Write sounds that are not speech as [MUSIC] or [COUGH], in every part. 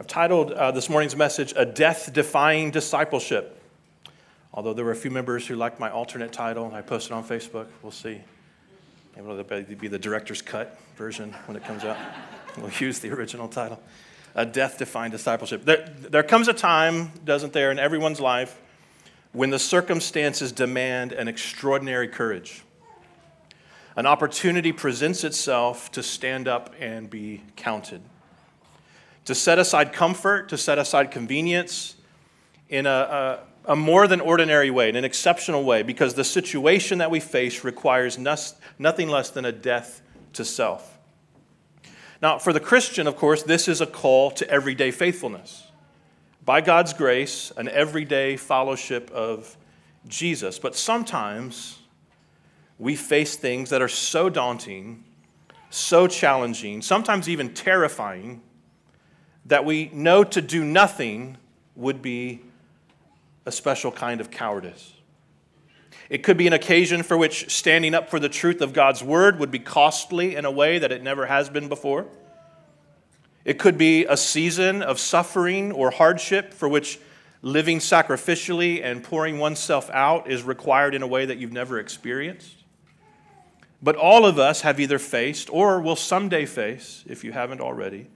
I've titled uh, this morning's message, A Death Defying Discipleship. Although there were a few members who liked my alternate title, I posted on Facebook. We'll see. Maybe it'll be the director's cut version when it comes out. [LAUGHS] we'll use the original title. A death defying discipleship. There, there comes a time, doesn't there, in everyone's life when the circumstances demand an extraordinary courage. An opportunity presents itself to stand up and be counted to set aside comfort, to set aside convenience in a, a, a, more than ordinary way, in an exceptional way, because the situation that we face requires nothing less than a death to self. Now, for the Christian, of course, this is a call to everyday faithfulness. By God's grace, an everyday fellowship of Jesus. But sometimes we face things that are so daunting, so challenging, sometimes even terrifying that we know to do nothing would be a special kind of cowardice. It could be an occasion for which standing up for the truth of God's word would be costly in a way that it never has been before. It could be a season of suffering or hardship for which living sacrificially and pouring oneself out is required in a way that you've never experienced. But all of us have either faced or will someday face, if you haven't already,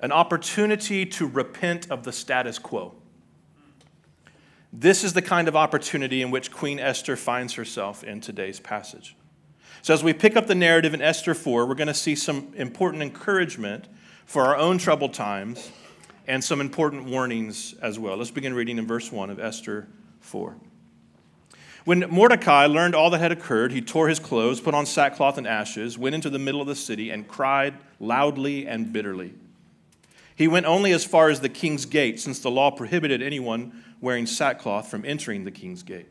an opportunity to repent of the status quo. This is the kind of opportunity in which Queen Esther finds herself in today's passage. So, as we pick up the narrative in Esther 4, we're going to see some important encouragement for our own troubled times and some important warnings as well. Let's begin reading in verse 1 of Esther 4. When Mordecai learned all that had occurred, he tore his clothes, put on sackcloth and ashes, went into the middle of the city, and cried loudly and bitterly. He went only as far as the king's gate, since the law prohibited anyone wearing sackcloth from entering the king's gate.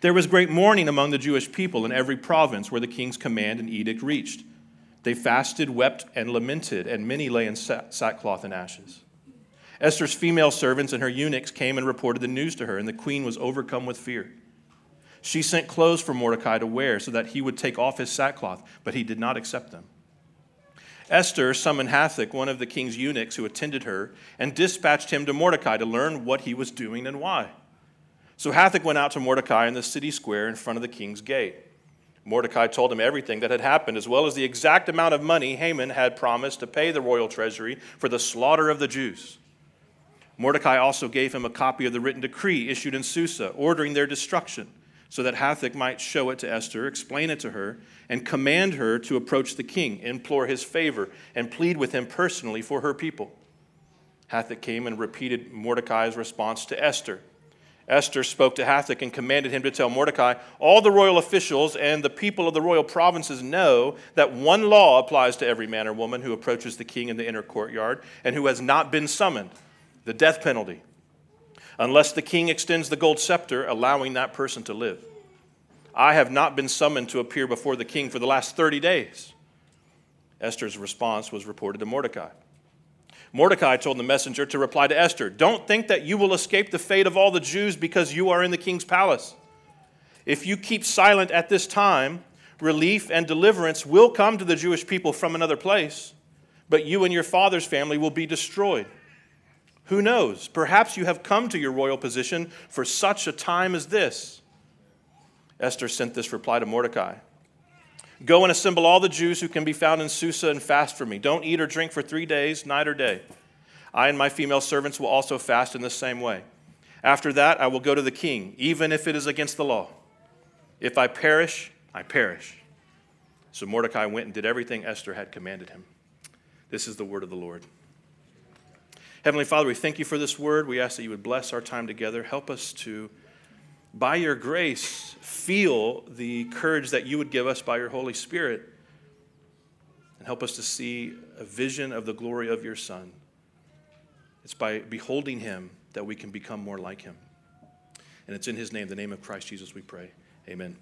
There was great mourning among the Jewish people in every province where the king's command and edict reached. They fasted, wept, and lamented, and many lay in sackcloth and ashes. Esther's female servants and her eunuchs came and reported the news to her, and the queen was overcome with fear. She sent clothes for Mordecai to wear so that he would take off his sackcloth, but he did not accept them. Esther summoned Hathach, one of the king's eunuchs who attended her, and dispatched him to Mordecai to learn what he was doing and why. So Hathach went out to Mordecai in the city square in front of the king's gate. Mordecai told him everything that had happened, as well as the exact amount of money Haman had promised to pay the royal treasury for the slaughter of the Jews. Mordecai also gave him a copy of the written decree issued in Susa, ordering their destruction so that Hathach might show it to Esther, explain it to her, and command her to approach the king, implore his favor, and plead with him personally for her people. Hathach came and repeated Mordecai's response to Esther. Esther spoke to Hathach and commanded him to tell Mordecai, All the royal officials and the people of the royal provinces know that one law applies to every man or woman who approaches the king in the inner courtyard and who has not been summoned the death penalty unless the king extends the gold scepter, allowing that person to live. I have not been summoned to appear before the king for the last 30 days. Esther's response was reported to Mordecai. Mordecai told the messenger to reply to Esther Don't think that you will escape the fate of all the Jews because you are in the king's palace. If you keep silent at this time, relief and deliverance will come to the Jewish people from another place, but you and your father's family will be destroyed. Who knows? Perhaps you have come to your royal position for such a time as this. Esther sent this reply to Mordecai Go and assemble all the Jews who can be found in Susa and fast for me. Don't eat or drink for three days, night or day. I and my female servants will also fast in the same way. After that, I will go to the king, even if it is against the law. If I perish, I perish. So Mordecai went and did everything Esther had commanded him. This is the word of the Lord. Heavenly Father, we thank you for this word. We ask that you would bless our time together. Help us to, by your grace, feel the courage that you would give us by your Holy Spirit. And help us to see a vision of the glory of your Son. It's by beholding him that we can become more like him. And it's in his name, the name of Christ Jesus, we pray. Amen.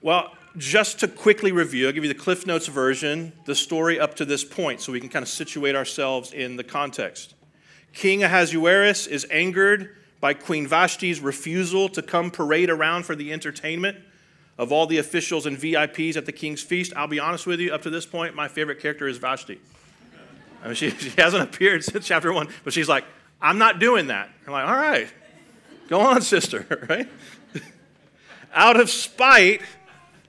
Well, just to quickly review, I'll give you the Cliff Notes version, the story up to this point, so we can kind of situate ourselves in the context. King Ahasuerus is angered by Queen Vashti's refusal to come parade around for the entertainment of all the officials and VIPs at the king's feast. I'll be honest with you, up to this point, my favorite character is Vashti. I mean, she, she hasn't appeared [LAUGHS] since chapter one, but she's like, I'm not doing that. I'm like, all right, go on, sister, [LAUGHS] right? Out of spite,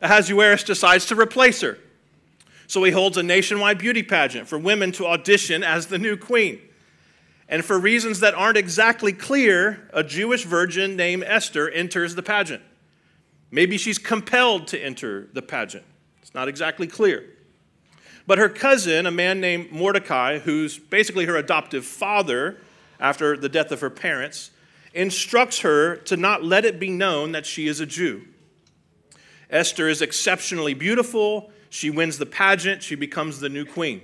Ahasuerus decides to replace her. So he holds a nationwide beauty pageant for women to audition as the new queen. And for reasons that aren't exactly clear, a Jewish virgin named Esther enters the pageant. Maybe she's compelled to enter the pageant. It's not exactly clear. But her cousin, a man named Mordecai, who's basically her adoptive father after the death of her parents, instructs her to not let it be known that she is a Jew. Esther is exceptionally beautiful. She wins the pageant. She becomes the new queen.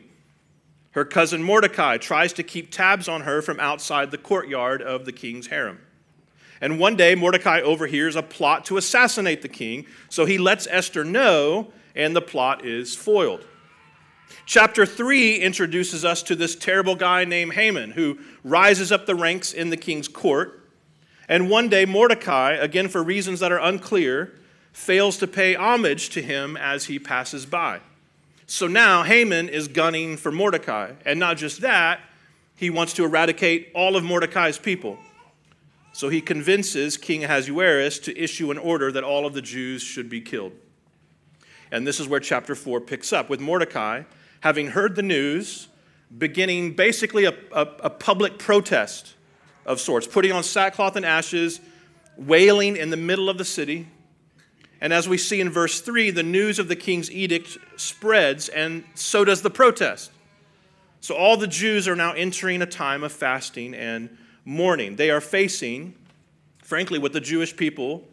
Her cousin Mordecai tries to keep tabs on her from outside the courtyard of the king's harem. And one day, Mordecai overhears a plot to assassinate the king, so he lets Esther know, and the plot is foiled. Chapter 3 introduces us to this terrible guy named Haman who rises up the ranks in the king's court. And one day, Mordecai, again for reasons that are unclear, fails to pay homage to him as he passes by. So now Haman is gunning for Mordecai. And not just that, he wants to eradicate all of Mordecai's people. So he convinces King Ahasuerus to issue an order that all of the Jews should be killed. And this is where chapter 4 picks up with Mordecai having heard the news, beginning basically a, a, a public protest of sorts, putting on sackcloth and ashes, wailing in the middle of the city. And as we see in verse 3, the news of the king's edict spreads, and so does the protest. So all the Jews are now entering a time of fasting and mourning. They are facing, frankly, what the Jewish people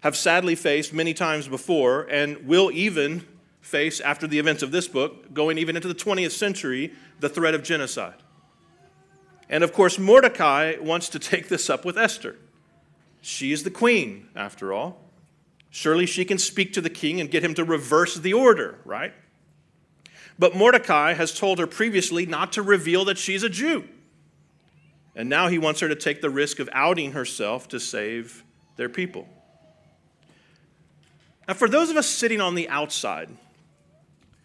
have sadly faced many times before and will even face, after the events of this book, going even into the 20th century, the threat of genocide. And of course, Mordecai wants to take this up with Esther. She is the queen, after all. Surely she can speak to the king and get him to reverse the order, right? But Mordecai has told her previously not to reveal that she's a Jew. And now he wants her to take the risk of outing herself to save their people. Now, for those of us sitting on the outside,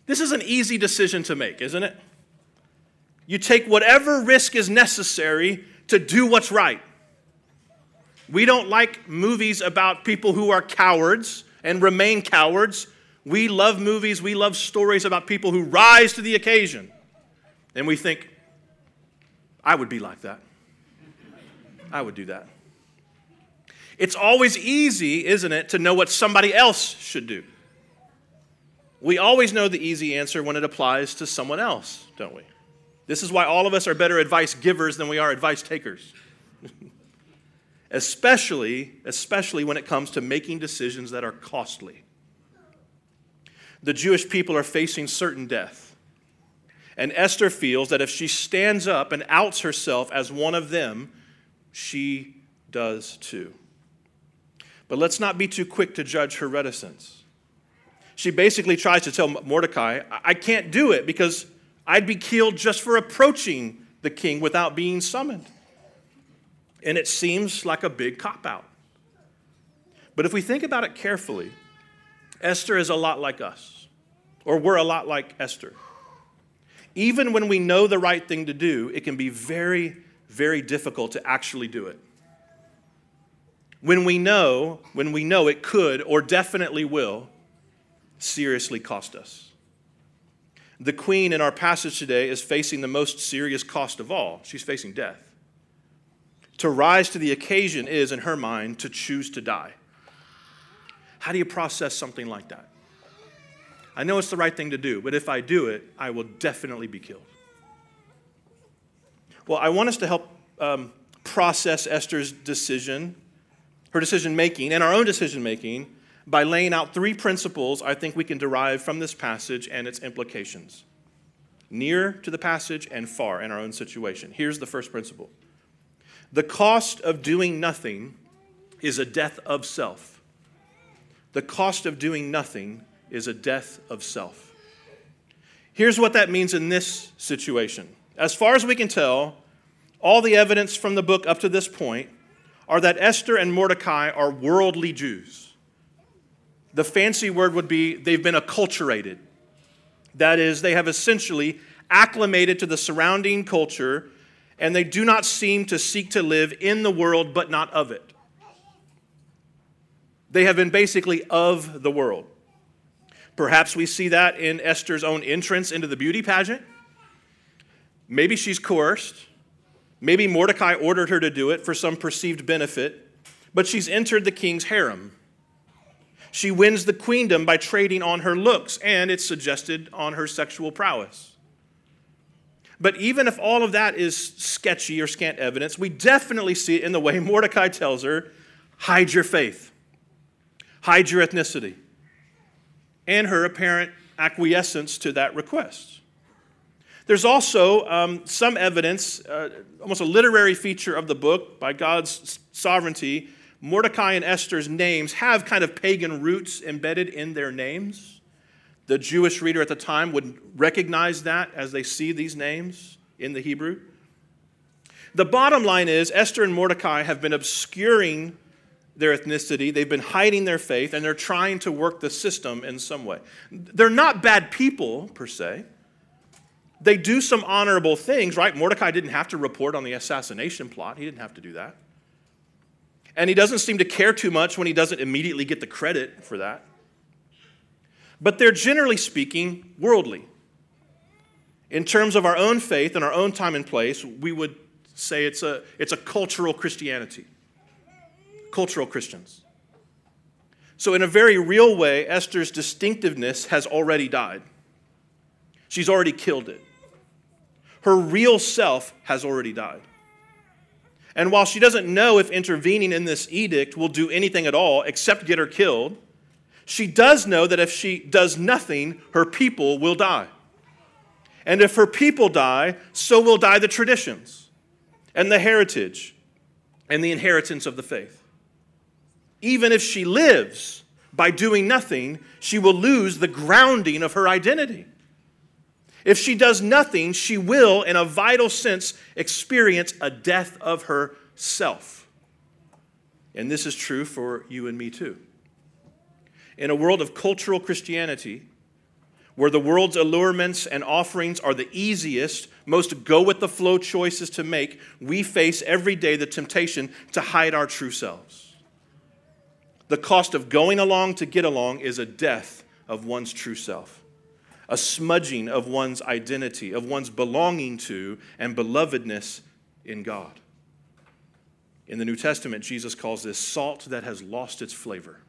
this is an easy decision to make, isn't it? You take whatever risk is necessary to do what's right. We don't like movies about people who are cowards and remain cowards. We love movies, we love stories about people who rise to the occasion. And we think, I would be like that. I would do that. It's always easy, isn't it, to know what somebody else should do. We always know the easy answer when it applies to someone else, don't we? This is why all of us are better advice givers than we are advice takers. [LAUGHS] especially, especially when it comes to making decisions that are costly. The Jewish people are facing certain death. And Esther feels that if she stands up and outs herself as one of them, she does too. But let's not be too quick to judge her reticence she basically tries to tell Mordecai, I can't do it because I'd be killed just for approaching the king without being summoned. And it seems like a big cop out. But if we think about it carefully, Esther is a lot like us, or we're a lot like Esther. Even when we know the right thing to do, it can be very, very difficult to actually do it. When we know, when we know it could or definitely will, seriously cost us. The queen in our passage today is facing the most serious cost of all. She's facing death. To rise to the occasion is, in her mind, to choose to die. How do you process something like that? I know it's the right thing to do, but if I do it, I will definitely be killed. Well, I want us to help um, process Esther's decision, her decision making, and our own decision making by laying out three principles I think we can derive from this passage and its implications near to the passage and far in our own situation. Here's the first principle the cost of doing nothing is a death of self. The cost of doing nothing is a death of self. Here's what that means in this situation. As far as we can tell, all the evidence from the book up to this point are that Esther and Mordecai are worldly Jews. The fancy word would be they've been acculturated. That is, they have essentially acclimated to the surrounding culture, and they do not seem to seek to live in the world but not of it. They have been basically of the world. Perhaps we see that in Esther's own entrance into the beauty pageant. Maybe she's coerced. Maybe Mordecai ordered her to do it for some perceived benefit, but she's entered the king's harem. She wins the queendom by trading on her looks, and it's suggested on her sexual prowess. But even if all of that is sketchy or scant evidence, we definitely see it in the way [LAUGHS] Mordecai tells her hide your faith, hide your ethnicity, and her apparent acquiescence to that request. There's also um, some evidence, uh, almost a literary feature of the book by God's sovereignty. Mordecai and Esther's names have kind of pagan roots embedded in their names. The Jewish reader at the time would recognize that as they see these names in the Hebrew. The bottom line is Esther and Mordecai have been obscuring their ethnicity, they've been hiding their faith, and they're trying to work the system in some way. They're not bad people, per se they do some honorable things, right? Mordecai didn't have to report on the assassination plot, he didn't have to do that. And he doesn't seem to care too much when he doesn't immediately get the credit for that. But they're generally speaking worldly. In terms of our own faith and our own time and place, we would say it's a, it's a cultural Christianity. Cultural Christians. So, in a very real way, Esther's distinctiveness has already died. She's already killed it. Her real self has already died. And while she doesn't know if intervening in this edict will do anything at all except get her killed, she does know that if she does nothing, her people will die. And if her people die, so will die the traditions and the heritage and the inheritance of the faith. Even if she lives by doing nothing, she will lose the grounding of her identity. If she does nothing, she will, in a vital sense, experience a death of herself. And this is true for you and me too. In a world of cultural Christianity, where the world's allurements and offerings are the easiest, most go with the flow choices to make, we face every day the temptation to hide our true selves. The cost of going along to get along is a death of one's true self a smudging of one's identity, of one's belonging to and belovedness in God. In the New Testament, Jesus calls this salt that has lost its flavor.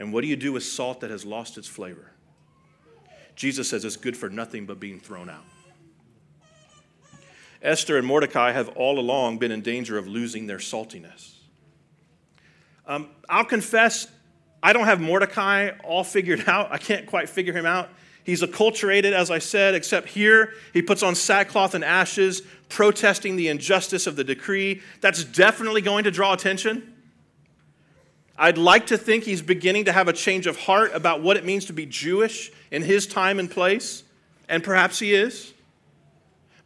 And what do you do with salt that has lost its flavor? Jesus says it's good for nothing but being thrown out. Esther and Mordecai have all along been in danger of losing their saltiness. Um, I'll confess, I don't have Mordecai all figured [LAUGHS] out. I can't quite figure him out. He's acculturated, as I said, except here he puts on sackcloth and ashes, protesting the injustice of the decree. That's definitely going to draw attention. I'd like to think he's beginning to have a change of heart about what it means to be Jewish in his time and place, and perhaps he is.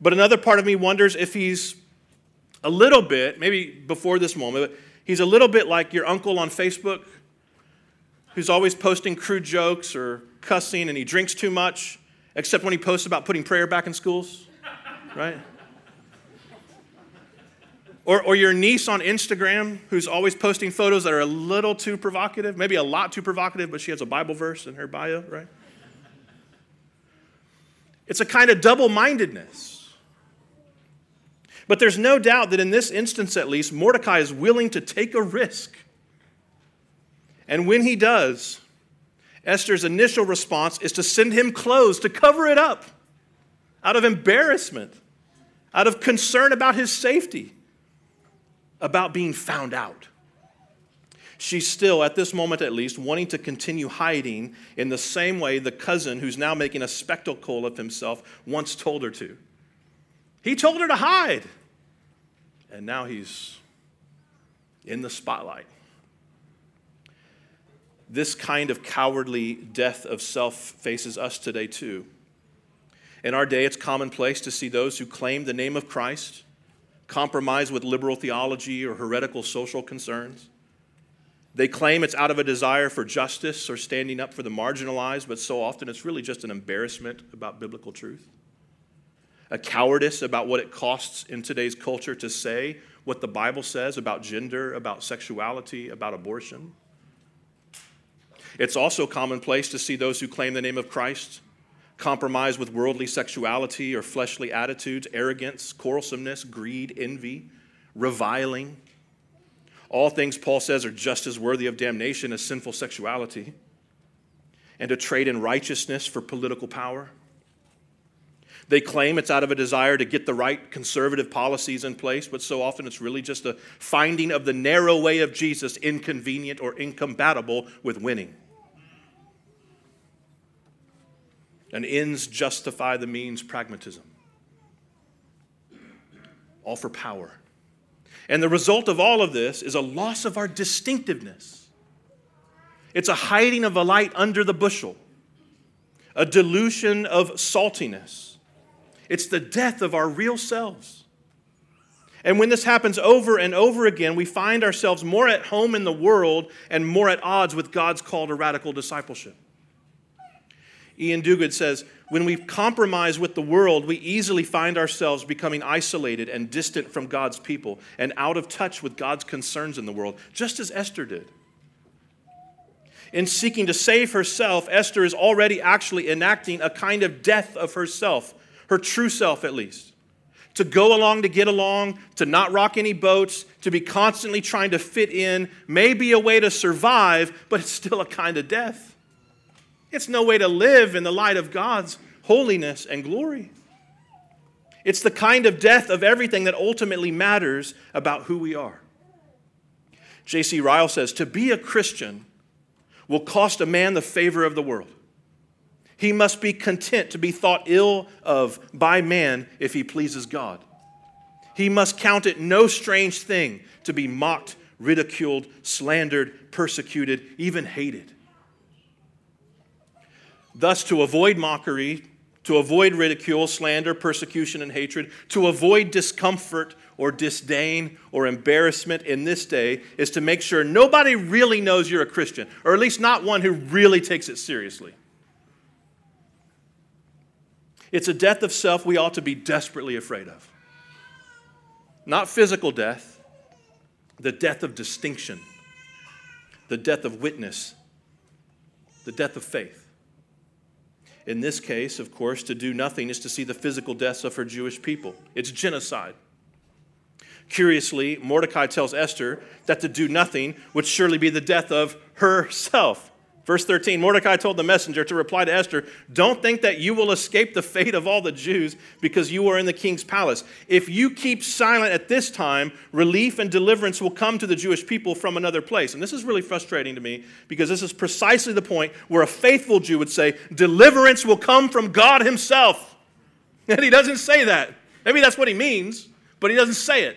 But another part of me wonders if he's a little bit, maybe before this moment, but he's a little bit like your uncle on Facebook who's always posting crude jokes or cussing and he drinks too much, except when he posts about putting prayer back in schools, right? Or, or your niece on Instagram who's always posting photos that are a little too provocative, maybe a lot too provocative, but she has a Bible verse in her bio, right? It's a kind of double mindedness. But there's no doubt that in this instance, at least, Mordecai is willing to take a risk and when he does, Esther's initial response is to send him clothes to cover it up out of embarrassment, out of concern about his safety, about being found out. She's still, at this moment at least, wanting to continue hiding in the same way the cousin who's now making a spectacle of himself once told her to. He told her to hide, and now he's in the spotlight. This kind of cowardly death of self faces us today, too. In our day, it's commonplace to see those who claim the name of Christ compromise with liberal theology or heretical social concerns. They claim it's out of a desire for justice or standing up for the marginalized, but so often it's really just an embarrassment about biblical truth. A cowardice about what it costs in today's culture to say what the Bible says about gender, about sexuality, about abortion. It's also commonplace to see those who claim the name of Christ compromise with worldly sexuality or fleshly attitudes, arrogance, quarrelsomeness, greed, envy, reviling all things, Paul says, are just as worthy of damnation as sinful sexuality and to trade in righteousness for political power. They claim it's out of a desire to get the right conservative policies in place, but so often it's really just a finding of the narrow way of Jesus inconvenient or incompatible with winning. And ends justify the means pragmatism. All for power. And the result of all of this is a loss of our distinctiveness. It's a hiding of a light under the bushel, a dilution of saltiness. It's the death of our real selves. And when this happens over and over again, we find ourselves more at home in the world and more at odds with God's call to radical discipleship. Iain Duguid says, when we compromise with the world, we easily find ourselves becoming isolated and distant from God's people and out of touch with God's concerns in the world, just as Esther did. In seeking to save herself, Esther is already actually enacting a kind of death of herself, her true self at least. To go along to get along, to not rock any boats, to be constantly trying to fit in may be a way to survive, but it's still a kind of death. It's no way to live in the light of God's holiness and glory. It's the kind of death of everything that ultimately matters about who we are. J.C. Ryle says to be a Christian will cost a man the favor of the world. He must be content to be thought ill of by man if he pleases God. He must count it no strange thing to be mocked, ridiculed, slandered, persecuted, even hated. Thus, to avoid mockery, to avoid ridicule, slander, persecution, and hatred, to avoid discomfort or disdain or embarrassment in this day is to make sure nobody really knows you're a Christian, or at least not one who really takes it seriously. It's a death of self we ought to be desperately afraid of. Not physical death, the death of distinction, the death of witness, the death of faith. In this case, of course, to do nothing is to see the physical deaths of her Jewish people. It's genocide. Curiously, Mordecai tells Esther that to do nothing would surely be the death of herself. Verse 13 Mordecai told the messenger to reply to Esther, Don't think that you will escape the fate of all the Jews because you are in the king's palace. If you keep silent at this time, relief and deliverance will come to the Jewish people from another place. And this is really frustrating to me because this is precisely the point where a faithful Jew would say, Deliverance will come from God Himself. And he doesn't say that. Maybe that's what he means, but he doesn't say it.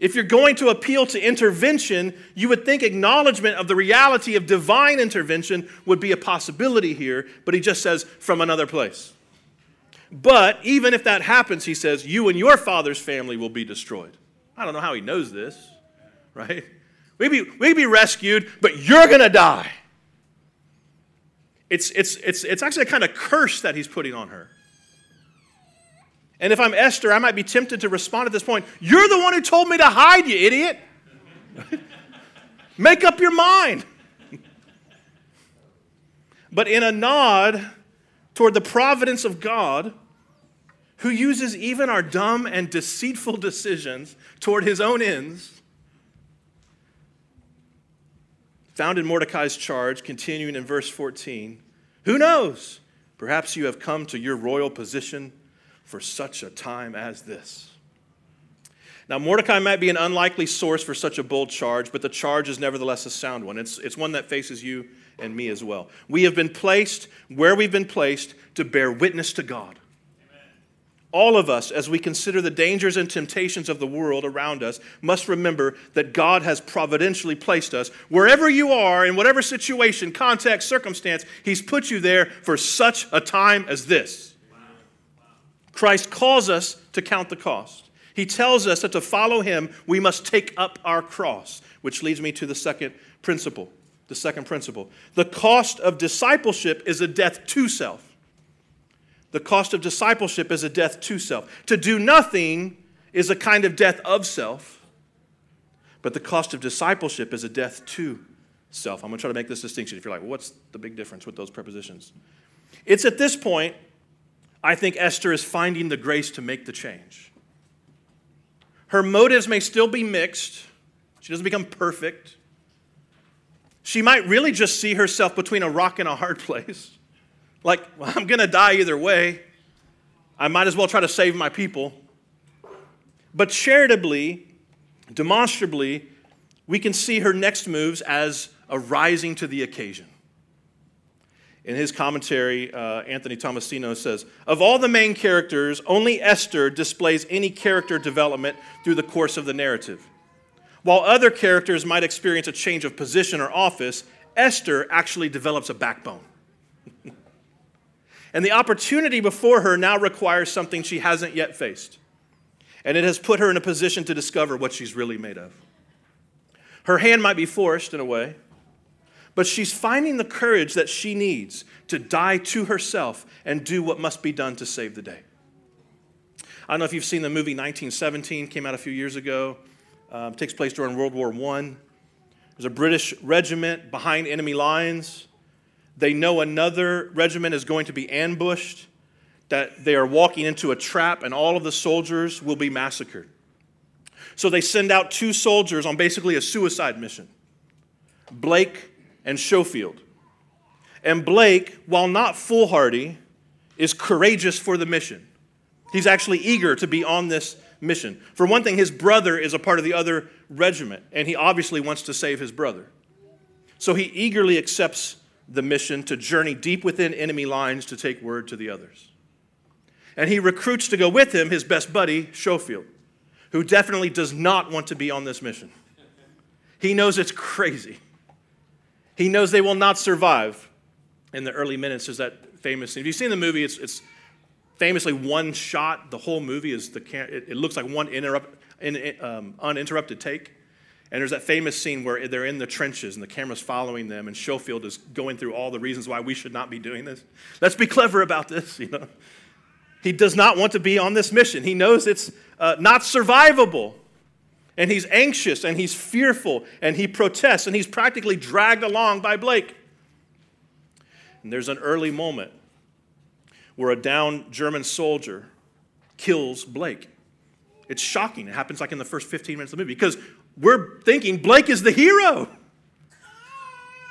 If you're going to appeal to intervention, you would think acknowledgement of the reality of divine intervention would be a possibility here, but he just says from another place. But even if that happens, he says, you and your father's family will be destroyed. I don't know how he knows this, right? We be, we be rescued, but you're going to die. It's, it's, it's, it's actually a kind of curse that he's putting on her. And if I'm Esther, I might be tempted to respond at this point You're the one who told me to hide, you idiot. [LAUGHS] Make up your mind. [LAUGHS] but in a nod toward the providence of God, who uses even our dumb and deceitful decisions toward his own ends, found in Mordecai's charge, continuing in verse 14, who knows? Perhaps you have come to your royal position for such a time as this. Now, Mordecai might be an unlikely source for such a bold charge, but the charge is nevertheless a sound one. It's, it's one that faces you and me as well. We have been placed where we've been placed to bear witness to God. All of us, as we consider the dangers and temptations of the world around us, must remember that God has providentially placed us wherever you are, in whatever situation, context, circumstance, He's put you there for such a time as this. Christ calls us to count the cost. He tells us that to follow him, we must take up our cross, which leads me to the second principle. The second principle. The cost of discipleship is a death to self. The cost of discipleship is a death to self. To do nothing is a kind of death of self, but the cost of discipleship is a death to self. I'm going to try to make this distinction. If you're like, well, what's the big difference with those prepositions? It's at this point, I think Esther is finding the grace to make the change. Her motives may still be mixed, she doesn't become perfect. She might really just see herself between a rock and a hard place. Like, well, I'm going to die either way. I might as well try to save my people. But charitably, demonstrably, we can see her next moves as a rising to the occasion. In his commentary, uh, Anthony Tomasino says Of all the main characters, only Esther displays any character development through the course of the narrative. While other characters might experience a change of position or office, Esther actually develops a backbone. [LAUGHS] and the opportunity before her now requires something she hasn't yet faced. And it has put her in a position to discover what she's really made of. Her hand might be forced in a way, but she's finding the courage that she needs to die to herself and do what must be done to save the day. I don't know if you've seen the movie 1917, came out a few years ago. Um, takes place during World War I. There's a British regiment behind enemy lines. They know another regiment is going to be ambushed, that they are walking into a trap, and all of the soldiers will be massacred. So they send out two soldiers on basically a suicide mission Blake and Schofield. And Blake, while not foolhardy, is courageous for the mission. He's actually eager to be on this mission. For one thing, his brother is a part of the other regiment, and he obviously wants to save his brother. So he eagerly accepts the mission to journey deep within enemy lines to take word to the others. And he recruits to go with him his best buddy, Schofield, who definitely does not want to be on this mission. He knows it's crazy. He knows they will not survive. In the early minutes, there's that famous scene. If you've seen the movie, it's, it's famously one shot. The whole movie is the it, it looks like one interrupt, in, um, uninterrupted take. And there's that famous scene where they're in the trenches and the camera's following them, and Schofield is going through all the reasons why we should not be doing this. Let's be clever about this, [LAUGHS] you know. He does not want to be on this mission. He knows it's uh, not survivable. And he's anxious and he's fearful and he protests and he's practically dragged along by Blake. And there's an early moment where a down German soldier kills Blake. It's shocking. It happens like in the first 15 minutes of the movie because we're thinking Blake is the hero.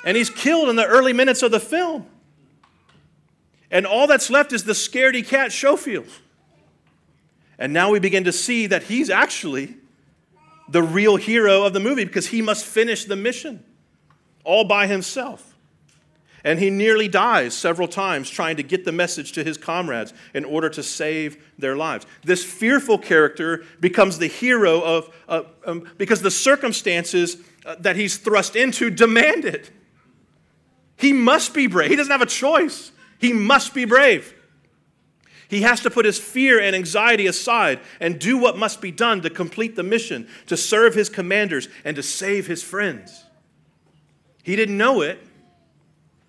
And he's killed in the early minutes of the film. And all that's left is the scaredy cat Schofield. And now we begin to see that he's actually the real hero of the movie because he must finish the mission all by himself. And he nearly dies several times trying to get the message to his comrades in order to save their lives. This fearful character becomes the hero of, uh, um, because the circumstances uh, that he's thrust into demand it. He must be brave. He doesn't have a choice. He must be brave. He has to put his fear and anxiety aside and do what must be done to complete the mission, to serve his commanders, and to save his friends. He didn't know it,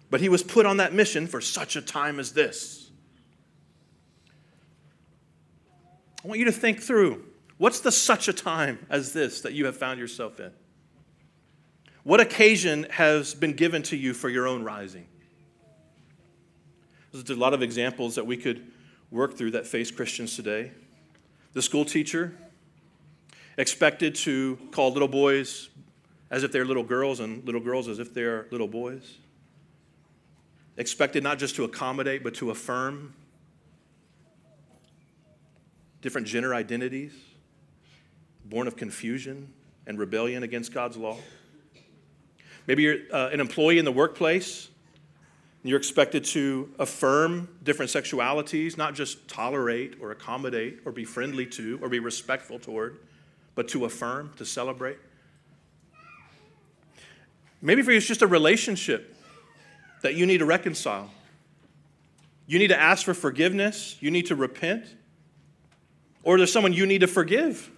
but he was put on that mission for such a time as this. I want you to think through what's the such a time as this that you have found yourself in? What occasion has been given to you for your own rising? There's a lot of examples that we could work through that face Christians today. The school teacher expected to call little boys as if they're little girls and little girls as if they're little boys expected not just to accommodate, but to affirm different gender identities, born of confusion and rebellion against God's law. Maybe you're uh, an employee in the workplace. You're expected to affirm different sexualities, not just tolerate or accommodate or be friendly to or be respectful toward, but to affirm, to celebrate. Maybe for you, it's just a relationship that you need to reconcile. You need to ask for forgiveness. You need to repent. Or there's someone you need to forgive,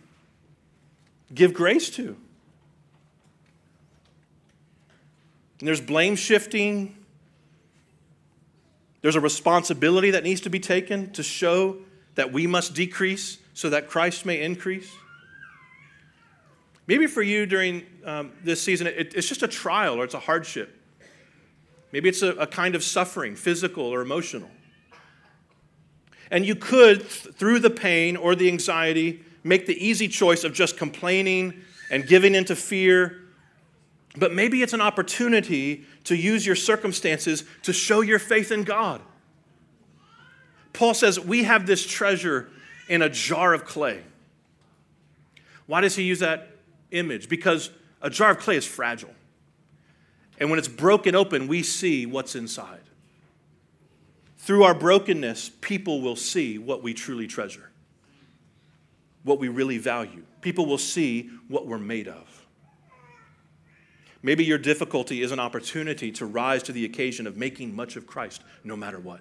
give grace to. And there's blame shifting. There's a responsibility that needs to be taken to show that we must decrease so that Christ may increase. Maybe for you during um, this season, it, it's just a trial or it's a hardship. Maybe it's a, a kind of suffering, physical or emotional. And you could, through the pain or the anxiety, make the easy choice of just complaining and giving into fear but maybe it's an opportunity to use your circumstances to show your faith in God. Paul says, We have this treasure in a jar of clay. Why does he use that image? Because a jar of clay is fragile. And when it's broken open, we see what's inside. Through our brokenness, people will see what we truly treasure, what we really value. People will see what we're made of. Maybe your difficulty is an opportunity to rise to the occasion of making much of Christ no matter what.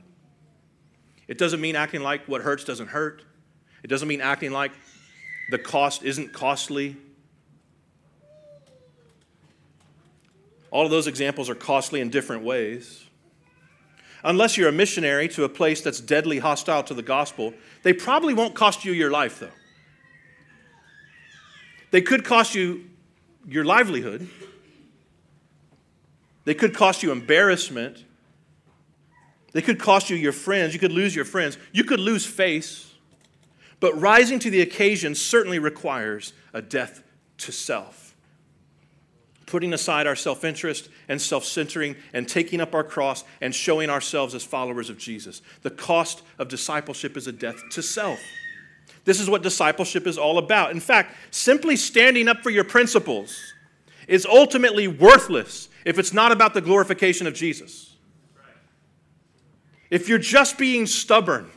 It doesn't mean acting like what hurts doesn't hurt. It doesn't mean acting like the cost isn't costly. All of those examples are costly in different ways. Unless you're a missionary to a place that's deadly hostile to the gospel, they probably won't cost you your life, though. They could cost you your livelihood, they could cost you embarrassment. They could cost you your friends. You could lose your friends. You could lose face. But rising to the occasion certainly requires a death to self. Putting aside our self interest and self centering and taking up our cross and showing ourselves as followers of Jesus. The cost of discipleship is a death to self. This is what discipleship is all about. In fact, simply standing up for your principles is ultimately worthless if it's not about the glorification of Jesus. If you're just being stubborn,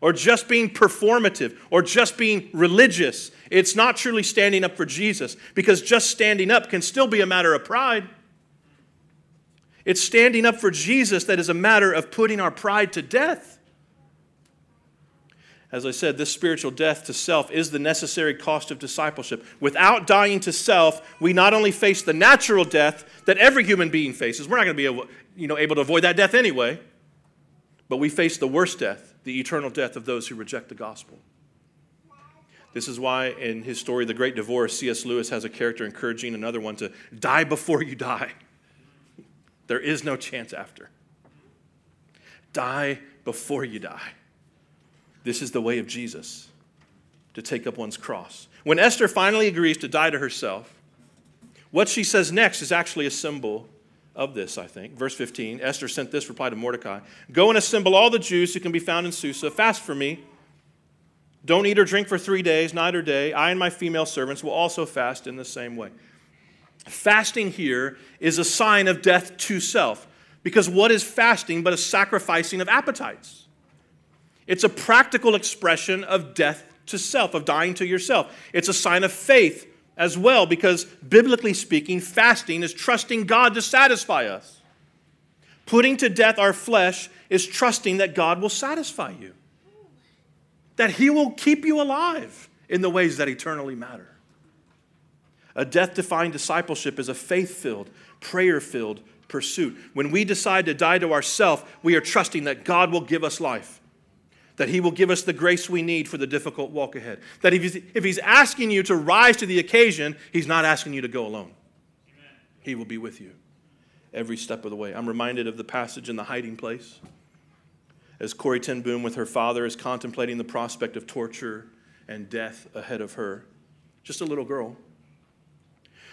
or just being performative, or just being religious, it's not truly standing up for Jesus because just standing up can still be a matter of pride. It's standing up for Jesus that is a matter of putting our pride to death. As I said, this spiritual death to self is the necessary cost of discipleship. Without dying to self, we not only face the natural death that every human being faces, we're not going to be able, you know, able to avoid that death anyway, but we face the worst death, the eternal death of those who reject the gospel. This is why in his story, The Great Divorce, C.S. Lewis has a character encouraging another one to die before you die. There is no chance after. Die before you die. This is the way of Jesus to take up one's cross. When Esther finally agrees to die to herself, what she says next is actually a symbol of this, I think. Verse 15 Esther sent this reply to Mordecai Go and assemble all the Jews who can be found in Susa, fast for me. Don't eat or drink for three days, night or day. I and my female servants will also fast in the same way. Fasting here is a sign of death to self, because what is fasting but a sacrificing of appetites? It's a practical expression of death to self, of dying to yourself. It's a sign of faith as well, because biblically speaking, fasting is trusting God to satisfy us. Putting to death our flesh is trusting that God will satisfy you, that He will keep you alive in the ways that eternally matter. A death defying discipleship is a faith filled, prayer filled pursuit. When we decide to die to ourself, we are trusting that God will give us life that He will give us the grace we need for the difficult walk ahead. That if He's, if he's asking you to rise to the occasion, He's not asking you to go alone. Amen. He will be with you every step of the way. I'm reminded of the passage in the hiding place as Corrie ten Boom, with her father, is contemplating the prospect of torture and death ahead of her. Just a little girl.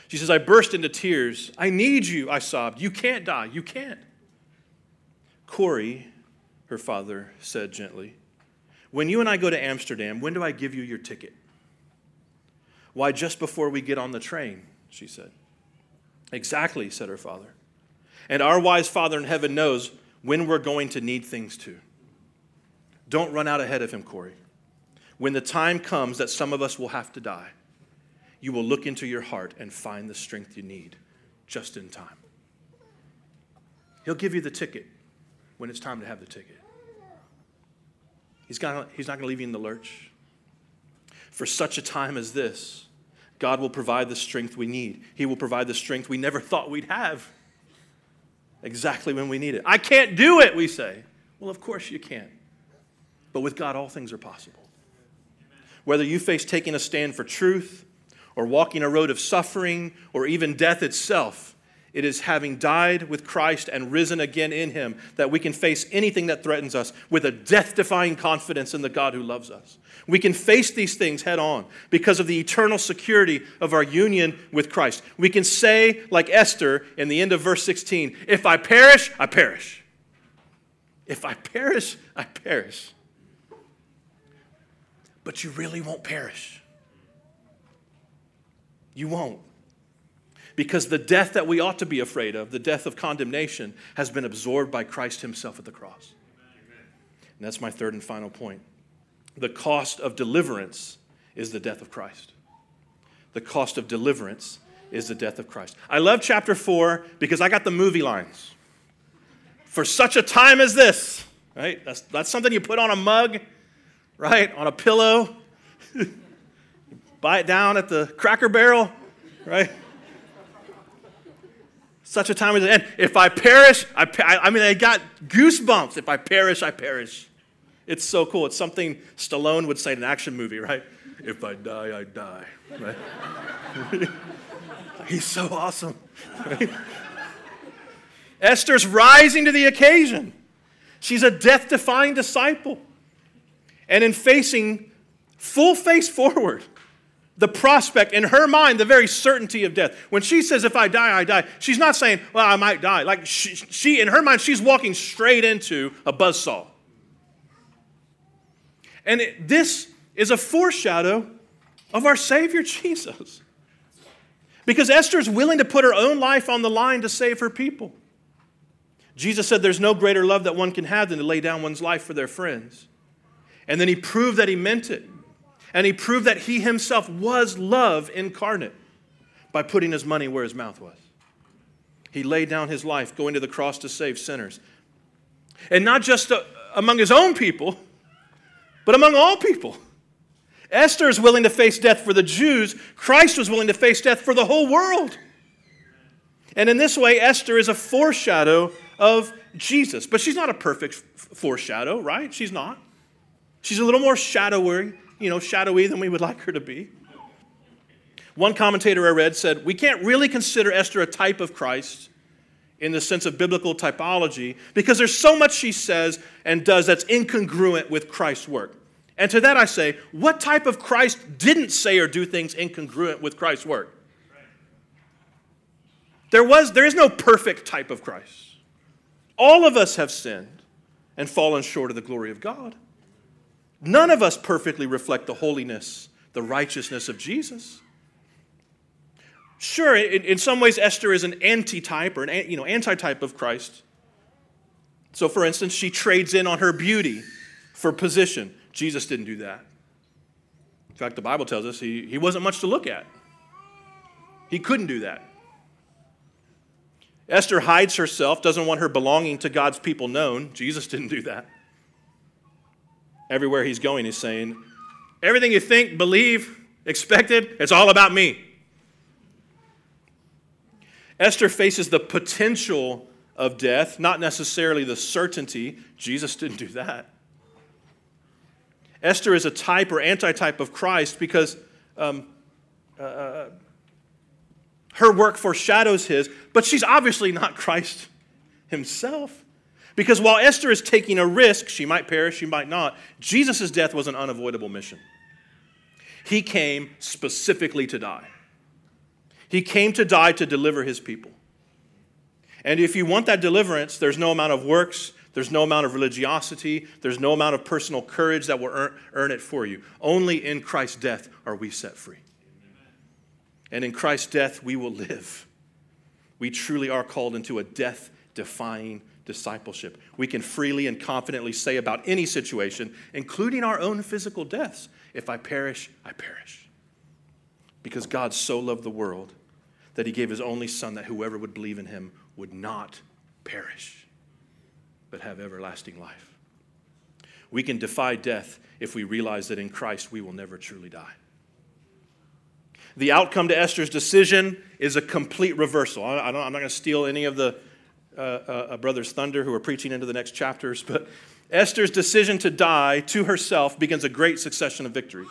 She says, I burst into tears. I need you, I sobbed. You can't die. You can't. Corrie, her father said gently, when you and I go to Amsterdam, when do I give you your ticket? Why, just before we get on the train, she said. Exactly, said her father. And our wise Father in heaven knows when we're going to need things too. Don't run out ahead of him, Corrie. When the time comes that some of us will have to die, you will look into your heart and find the strength you need just in time. He'll give you the ticket when it's time to have the ticket. He's, gonna, he's not going to leave you in the lurch. For such a time as this, God will provide the strength we need. He will provide the strength we never thought we'd have exactly when we need it. I can't do it, we say. Well, of course you can't." But with God, all things are possible. Whether you face taking a stand for truth, or walking a road of suffering, or even death itself, it is having died with Christ and risen again in him that we can face anything that threatens us with a death defying confidence in the God who loves us. We can face these things head on because of the eternal security of our union with Christ. We can say, like Esther in the end of verse 16, if I perish, I perish. If I perish, I perish. But you really won't perish. You won't because the death that we ought to be afraid of, the death of condemnation, has been absorbed by Christ Himself at the cross. And that's my third and final point. The cost of deliverance is the death of Christ. The cost of deliverance is the death of Christ. I love chapter 4 because I got the movie lines. For such a time as this, right? That's, that's something you put on a mug, right? On a pillow. [LAUGHS] Buy it down at the cracker barrel, right? Such a time as and if I perish, I, I mean, I got goosebumps. If I perish, I perish. It's so cool. It's something Stallone would say in an action movie, right? If I die, I die. Right? [LAUGHS] He's so awesome. Right? [LAUGHS] Esther's rising to the occasion. She's a death defying disciple. And in facing full face forward, the prospect in her mind, the very certainty of death. When she says, If I die, I die, she's not saying, Well, I might die. Like she, she in her mind, she's walking straight into a buzzsaw. And it, this is a foreshadow of our Savior [LAUGHS] Jesus. Because Esther is willing to put her own life on the line to save her people. Jesus said, There's no greater love that one can have than to lay down one's life for their friends. And then he proved that he meant it and he proved that he himself was love incarnate by putting his money where his mouth was. He laid down his life going to the cross to save sinners. And not just uh, among his own people, but among all people. Esther is willing to face death for the Jews. Christ was willing to face death for the whole world. And in this way, Esther is a foreshadow of Jesus. But she's not a perfect foreshadow, right? She's not. She's a little more shadowy you know, shadowy than we would like her to be. One commentator I read said, We can't really consider Esther a type of Christ in the sense of biblical typology because there's so much she says and does that's incongruent with Christ's work. And to that I say, what type of Christ didn't say or do things incongruent with Christ's work? There, was, there is no perfect type of Christ. All of us have sinned and fallen short of the glory of God. None of us perfectly reflect the holiness, the righteousness of Jesus. Sure, in, in some ways, Esther is an anti-type or an you know, anti-type of Christ. So, for instance, she trades in on her beauty for position. Jesus didn't do that. In fact, the Bible tells us he, he wasn't much to look at. He couldn't do that. Esther hides herself, doesn't want her belonging to God's people known. Jesus didn't do that everywhere he's going, he's saying, Everything you think, believe, expected, it's all about me. Esther faces the potential of death, not necessarily the certainty. Jesus didn't do that. Esther is a type or antitype of Christ because um, uh, uh her work foreshadows his, but she's obviously not [LAUGHS] Christ himself. Because while Esther is taking a risk, she might perish, she might not, Jesus' death was an unavoidable mission. He came specifically to die. He came to die to deliver his people. And if you want that deliverance, there's no amount of works, there's no amount of religiosity, there's no amount of personal courage that will earn, earn it for you. Only in Christ's death are we set free. And in Christ's death, we will live. We truly are called into a death defying discipleship. We can freely and confidently say about any situation, including our own physical deaths, if I perish, I perish. Because God so loved the world that he gave his only Son that whoever would believe in him would not perish, but have everlasting life. We can defy death if we realize that in Christ we will never truly die. The outcome to Esther's decision is a complete reversal. I, am not going to steal any of the uh, uh, brothers Thunder who are preaching into the next chapters, but Esther's decision to die to herself begins a great succession of victories.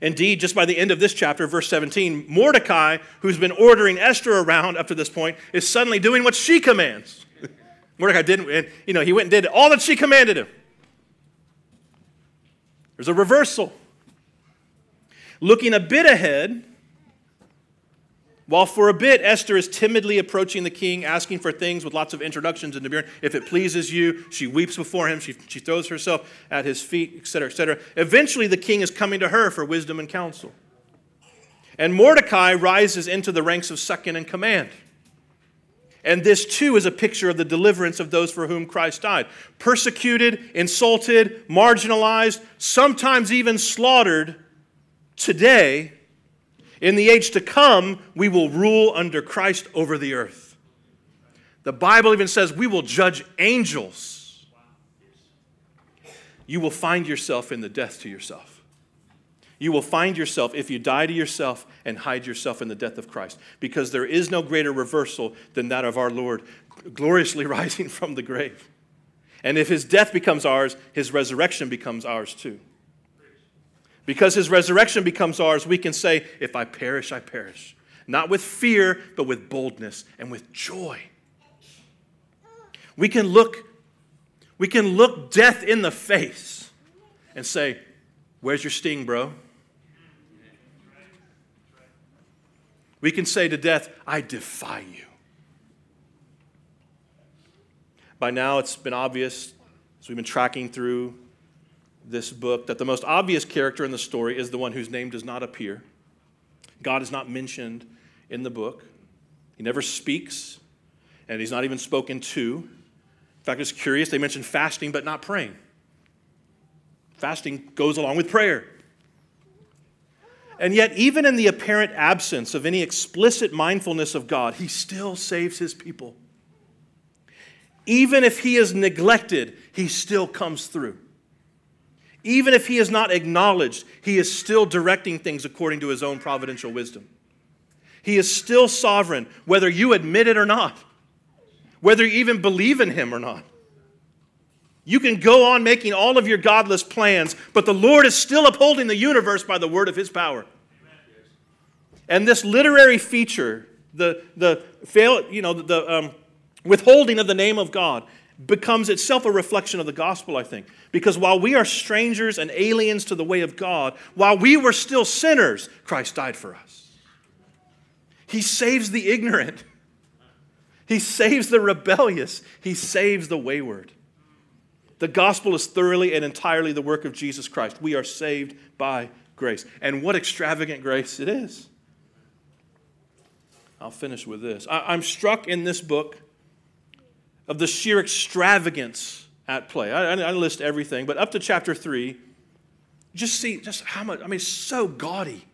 Indeed, just by the end of this chapter, verse 17, Mordecai, who's been ordering Esther around up to this point, is suddenly doing what she commands. [LAUGHS] Mordecai didn't, and, you know, he went and did all that she commanded him. There's a reversal. Looking a bit ahead, while for a bit Esther is timidly approaching the king, asking for things with lots of introductions and demurring, if it pleases you, she weeps before him, she, she throws herself at his feet, etc., etc. Eventually, the king is coming to her for wisdom and counsel. And Mordecai rises into the ranks of second in command. And this too is a picture of the deliverance of those for whom Christ died. Persecuted, insulted, marginalized, sometimes even slaughtered today in the age to come, we will rule under Christ over the earth. The Bible even says we will judge angels. You will find yourself in the death to yourself. You will find yourself, if you die to yourself, and hide yourself in the death of Christ. Because there is no greater reversal than that of our Lord gloriously [LAUGHS] rising from the grave. And if his death becomes ours, his resurrection becomes ours too. Because his resurrection becomes ours, we can say, If I perish, I perish. Not with fear, but with boldness and with joy. We can look, we can look death in the face and say, Where's your sting, bro? We can say to death, I defy you. By now, it's been obvious as we've been tracking through this book that the most obvious character in the story is the one whose name does not appear. God is not mentioned in the book. He never speaks, and he's not even spoken to. In fact, it's curious, they mention fasting but not praying. Fasting goes along with prayer. And yet, even in the apparent absence of any explicit mindfulness of God, he still saves his people. Even if he is neglected, he still comes through. Even if he is not acknowledged, he is still directing things according to his own providential wisdom. He is still sovereign, whether you admit it or not, whether you even believe in him or not. You can go on making all of your godless plans, but the Lord is still upholding the universe by the word of his power. And this literary feature, the, the fail, you know, the um, withholding of the name of God, becomes itself a reflection of the gospel, I think. Because while we are strangers and aliens to the way of God, while we were still sinners, Christ died for us. He saves the ignorant, He saves the rebellious, He saves the wayward. The gospel is thoroughly and entirely the work of Jesus Christ. We are saved by grace. And what extravagant grace it is. I'll finish with this. I, am struck in this book of the sheer extravagance at play. I, I, list everything, but up to chapter 3, just see just how much, I mean, so gaudy.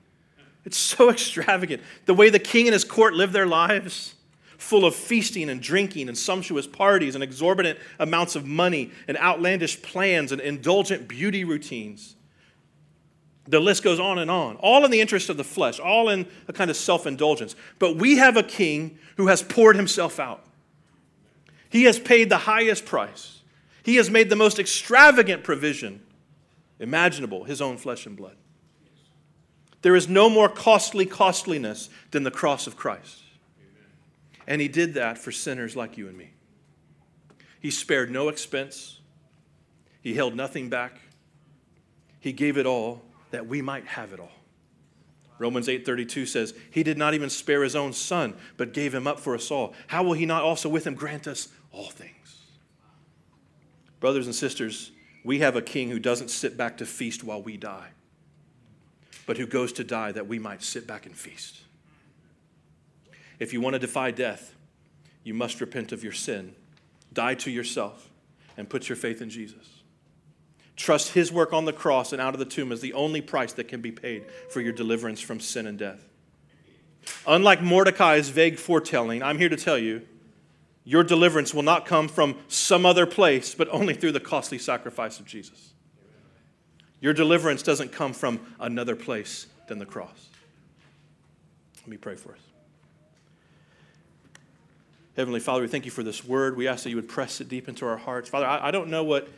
It's so [LAUGHS] extravagant. The way the king and his court live their lives, full of feasting and drinking and sumptuous parties and exorbitant amounts of money and outlandish plans and indulgent beauty routines. The list goes on and on, all in the interest of the flesh, all in a kind of self indulgence. But we have a king who has poured himself out. He has paid the highest price. He has made the most extravagant provision imaginable, his own flesh and blood. There is no more costly costliness than the cross of Christ. And he did that for sinners like you and me. He spared no expense, he held nothing back. He gave it all that we might have it all. Romans 8:32 says, "He did not even spare his own son, but gave him up for us all. How will he not also with him grant us all things. Brothers and sisters, we have a king who doesn't sit back to feast while we die, but who goes to die that we might sit back and feast. If you want to defy death, you must repent of your sin, die to yourself, and put your faith in Jesus. Trust his work on the cross and out of the tomb as the only price that can be paid for your deliverance from sin and death. Unlike Mordecai's vague foretelling, I'm here to tell you your deliverance will not come from some other place, but only through the costly sacrifice of Jesus. Your deliverance doesn't come from another place than the cross. Let me pray for us. Heavenly Father, we thank you for this word. We ask that you would press it deep into our hearts. Father, I, I don't know what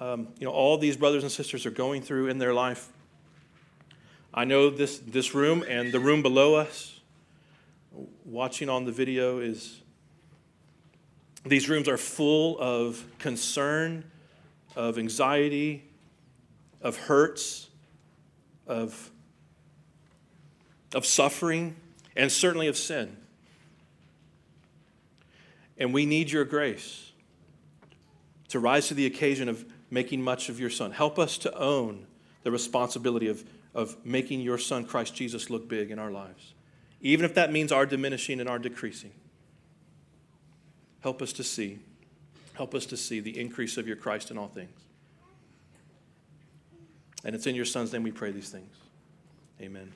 um, you know all these brothers and sisters are going through in their life. I know this, this room and the room below us, watching on the video, is these rooms are full of concern, of anxiety, of hurts, of, of suffering, and certainly of sin. And we need your grace to rise to the occasion of making much of your Son. Help us to own the responsibility of, of making your Son, Christ Jesus, look big in our lives, even if that means our diminishing and our decreasing. Help us to see. Help us to see the increase of your Christ in all things. And it's in your Son's name we pray these things. Amen.